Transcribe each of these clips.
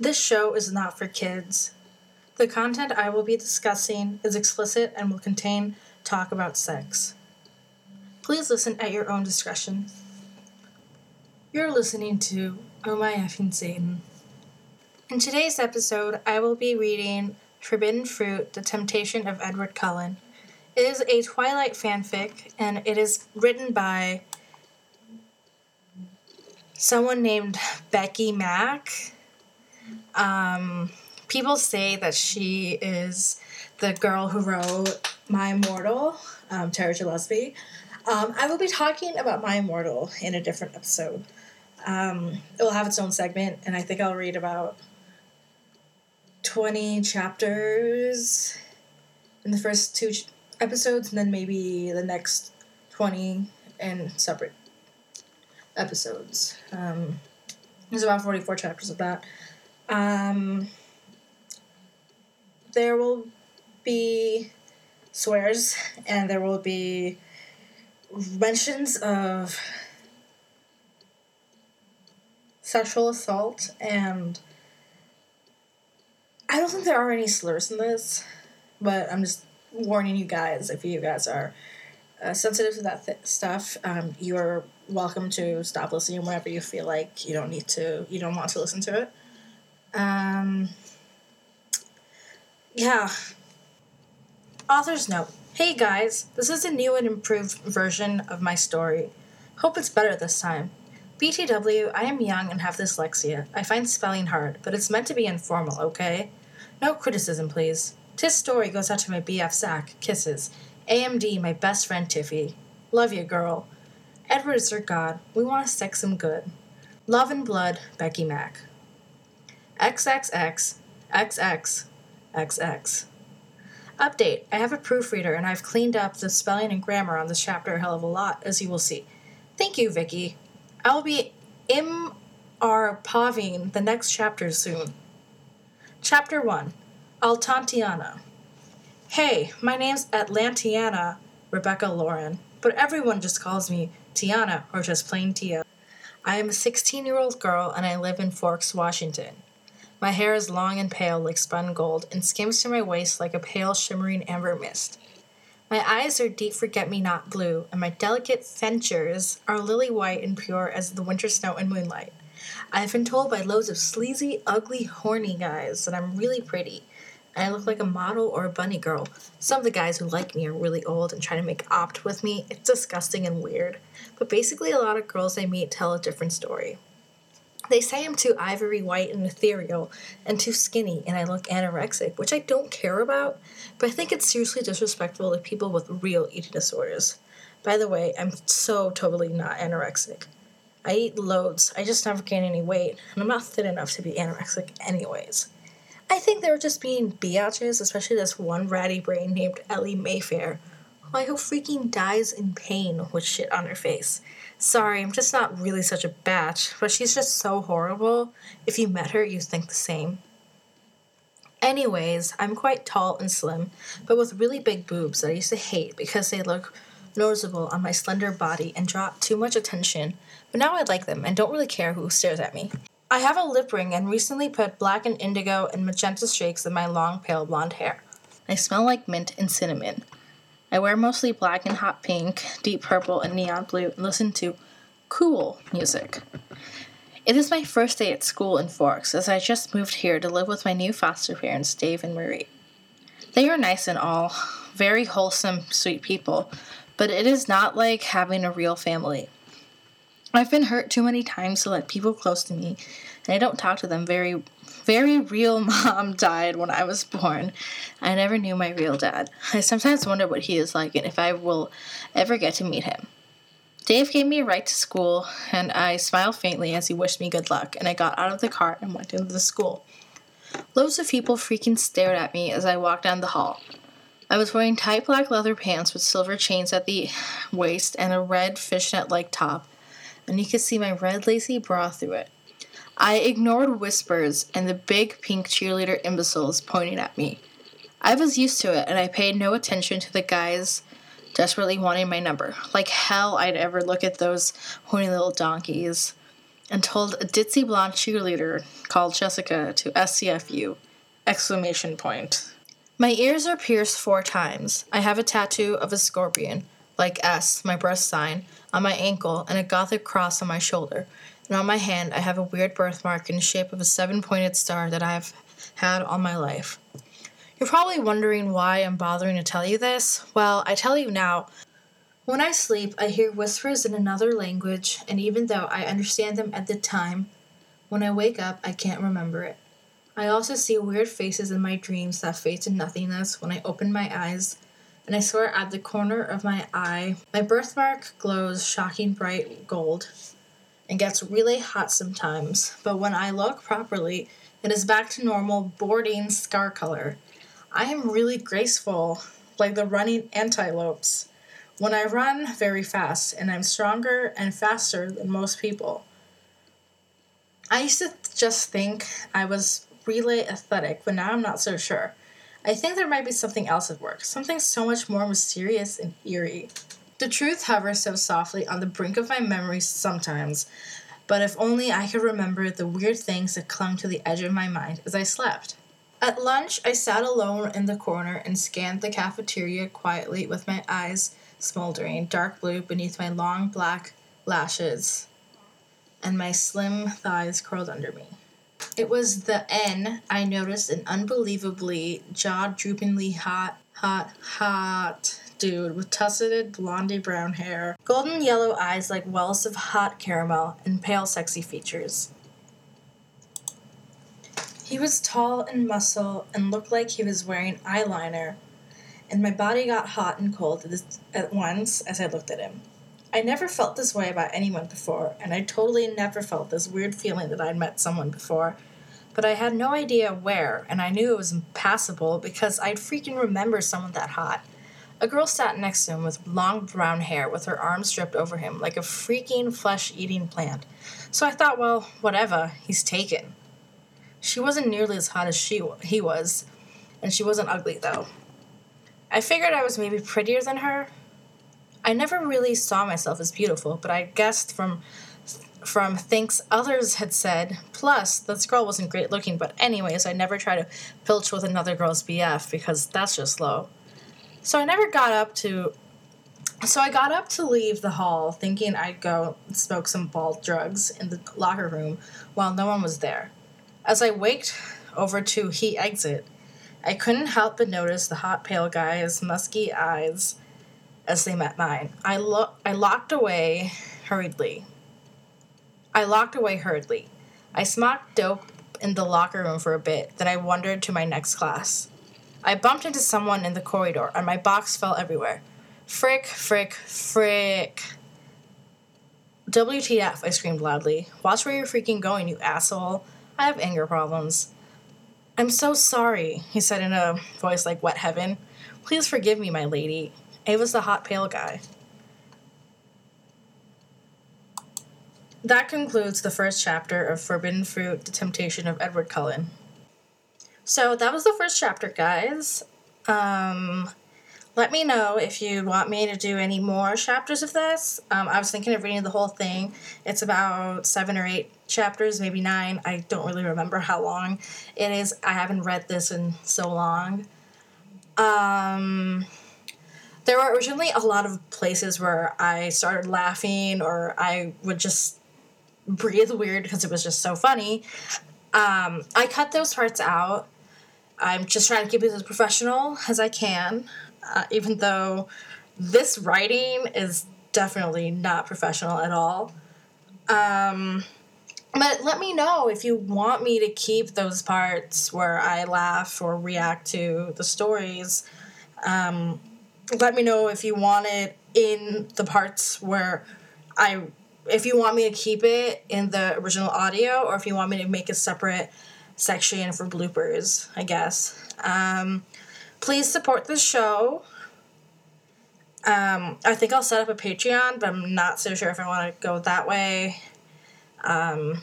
This show is not for kids. The content I will be discussing is explicit and will contain talk about sex. Please listen at your own discretion. You're listening to Oh My Effing Satan. In today's episode, I will be reading Forbidden Fruit The Temptation of Edward Cullen. It is a Twilight fanfic, and it is written by someone named Becky Mack. Um, people say that she is the girl who wrote My Immortal, um, Tara Gilesbie. Um, I will be talking about My Immortal in a different episode. Um, it will have its own segment, and I think I'll read about 20 chapters in the first two ch- episodes, and then maybe the next 20 in separate episodes. Um, there's about 44 chapters of that. Um, there will be swears, and there will be mentions of sexual assault and I don't think there are any slurs in this, but I'm just warning you guys if you guys are uh, sensitive to that th- stuff, um, you're welcome to stop listening whenever you feel like you don't need to, you don't want to listen to it. Um, yeah. Author's note. Hey guys, this is a new and improved version of my story. Hope it's better this time. BTW, I am young and have dyslexia. I find spelling hard, but it's meant to be informal, okay? No criticism, please. Tis story goes out to my BF Zach. Kisses. AMD, my best friend Tiffy. Love you, girl. Edward is your god. We want to sex him good. Love and blood, Becky Mack. XXX, XX, XX. Update I have a proofreader and I've cleaned up the spelling and grammar on this chapter a hell of a lot, as you will see. Thank you, Vicky. I will be MR the next chapter soon. Chapter 1 Atlantiana. Hey, my name's Atlantiana Rebecca Lauren, but everyone just calls me Tiana or just plain Tia. I am a 16 year old girl and I live in Forks, Washington. My hair is long and pale like spun gold and skims to my waist like a pale shimmering amber mist. My eyes are deep forget me not blue, and my delicate features are lily white and pure as the winter snow and moonlight. I have been told by loads of sleazy, ugly, horny guys that I'm really pretty. And I look like a model or a bunny girl. Some of the guys who like me are really old and try to make opt with me. It's disgusting and weird. But basically, a lot of girls I meet tell a different story. They say I'm too ivory white and ethereal and too skinny and I look anorexic, which I don't care about, but I think it's seriously disrespectful to people with real eating disorders. By the way, I'm so totally not anorexic. I eat loads, I just never gain any weight, and I'm not thin enough to be anorexic, anyways. I think they were just being biatches, especially this one ratty brain named Ellie Mayfair, who I hope freaking dies in pain with shit on her face. Sorry, I'm just not really such a batch, but she's just so horrible. If you met her, you'd think the same. Anyways, I'm quite tall and slim, but with really big boobs that I used to hate because they look noticeable on my slender body and draw too much attention, but now I like them and don't really care who stares at me. I have a lip ring and recently put black and indigo and magenta streaks in my long pale blonde hair. I smell like mint and cinnamon. I wear mostly black and hot pink, deep purple, and neon blue and listen to cool music. It is my first day at school in Forks as I just moved here to live with my new foster parents, Dave and Marie. They are nice and all, very wholesome, sweet people, but it is not like having a real family. I've been hurt too many times to let people close to me, and I don't talk to them very very real mom died when I was born. I never knew my real dad. I sometimes wonder what he is like and if I will ever get to meet him. Dave gave me a ride to school, and I smiled faintly as he wished me good luck, and I got out of the car and went into the school. Loads of people freaking stared at me as I walked down the hall. I was wearing tight black leather pants with silver chains at the waist and a red fishnet like top, and you could see my red lacy bra through it. I ignored whispers and the big pink cheerleader imbeciles pointing at me. I was used to it and I paid no attention to the guys desperately wanting my number. Like hell, I'd ever look at those horny little donkeys. and told a ditzy blonde cheerleader called Jessica to SCFU! Exclamation point. My ears are pierced four times. I have a tattoo of a scorpion, like S, my breast sign, on my ankle and a gothic cross on my shoulder. And on my hand, I have a weird birthmark in the shape of a seven pointed star that I have had all my life. You're probably wondering why I'm bothering to tell you this. Well, I tell you now. When I sleep, I hear whispers in another language, and even though I understand them at the time, when I wake up, I can't remember it. I also see weird faces in my dreams that fade to nothingness when I open my eyes, and I swear at the corner of my eye, my birthmark glows shocking bright gold and gets really hot sometimes, but when I look properly, it is back to normal boarding scar color. I am really graceful, like the running antelopes. When I run very fast, and I'm stronger and faster than most people. I used to just think I was really athletic, but now I'm not so sure. I think there might be something else at work, something so much more mysterious and eerie. The truth hovers so softly on the brink of my memory sometimes, but if only I could remember the weird things that clung to the edge of my mind as I slept. At lunch, I sat alone in the corner and scanned the cafeteria quietly with my eyes smoldering dark blue beneath my long black lashes and my slim thighs curled under me. It was the N I noticed an unbelievably jaw droopingly hot, hot, hot dude with tusseted blondie brown hair, golden yellow eyes like wells of hot caramel, and pale sexy features. He was tall and muscle and looked like he was wearing eyeliner, and my body got hot and cold at once as I looked at him. I never felt this way about anyone before, and I totally never felt this weird feeling that I'd met someone before. But I had no idea where, and I knew it was impossible because I'd freaking remember someone that hot. A girl sat next to him with long brown hair, with her arms stripped over him like a freaking flesh eating plant. So I thought, well, whatever, he's taken. She wasn't nearly as hot as she he was, and she wasn't ugly though. I figured I was maybe prettier than her, I never really saw myself as beautiful, but I guessed from from things others had said. Plus, this girl wasn't great looking, but anyways, I never try to pilch with another girl's BF because that's just low. So I never got up to so I got up to leave the hall thinking I'd go smoke some ball drugs in the locker room while no one was there. As I waked over to he exit, I couldn't help but notice the hot pale guy's musky eyes as they met mine. I lo- I locked away hurriedly. I locked away hurriedly. I smoked dope in the locker room for a bit, then I wandered to my next class. I bumped into someone in the corridor, and my box fell everywhere. Frick, frick, frick. WTF, I screamed loudly. Watch where you're freaking going, you asshole. I have anger problems. I'm so sorry, he said in a voice like wet heaven. Please forgive me, my lady. It was the hot pale guy. That concludes the first chapter of Forbidden Fruit The Temptation of Edward Cullen. So that was the first chapter, guys. Um, let me know if you want me to do any more chapters of this. Um, I was thinking of reading the whole thing. It's about seven or eight chapters, maybe nine. I don't really remember how long it is. I haven't read this in so long. Um, there were originally a lot of places where I started laughing or I would just breathe weird because it was just so funny. Um, I cut those parts out. I'm just trying to keep it as professional as I can, uh, even though this writing is definitely not professional at all. Um, but let me know if you want me to keep those parts where I laugh or react to the stories. Um, let me know if you want it in the parts where I if you want me to keep it in the original audio or if you want me to make a separate section for bloopers, I guess. Um, please support the show. Um, I think I'll set up a Patreon, but I'm not so sure if I want to go that way. Um,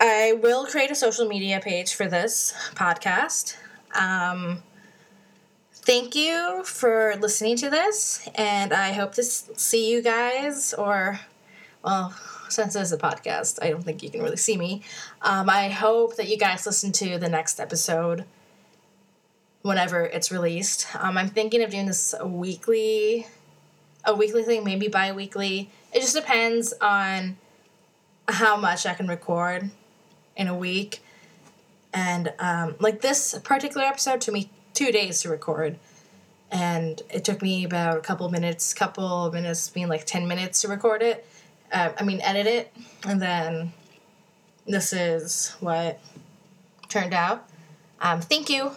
I will create a social media page for this podcast. Um, thank you for listening to this, and I hope to see you guys, or, well, since this is a podcast, I don't think you can really see me. Um, I hope that you guys listen to the next episode whenever it's released. Um, I'm thinking of doing this a weekly, a weekly thing, maybe bi-weekly. It just depends on how much I can record in a week. And um, like this particular episode took me two days to record. And it took me about a couple minutes, couple minutes, being like 10 minutes to record it. Uh, I mean, edit it. And then this is what turned out. Um, thank you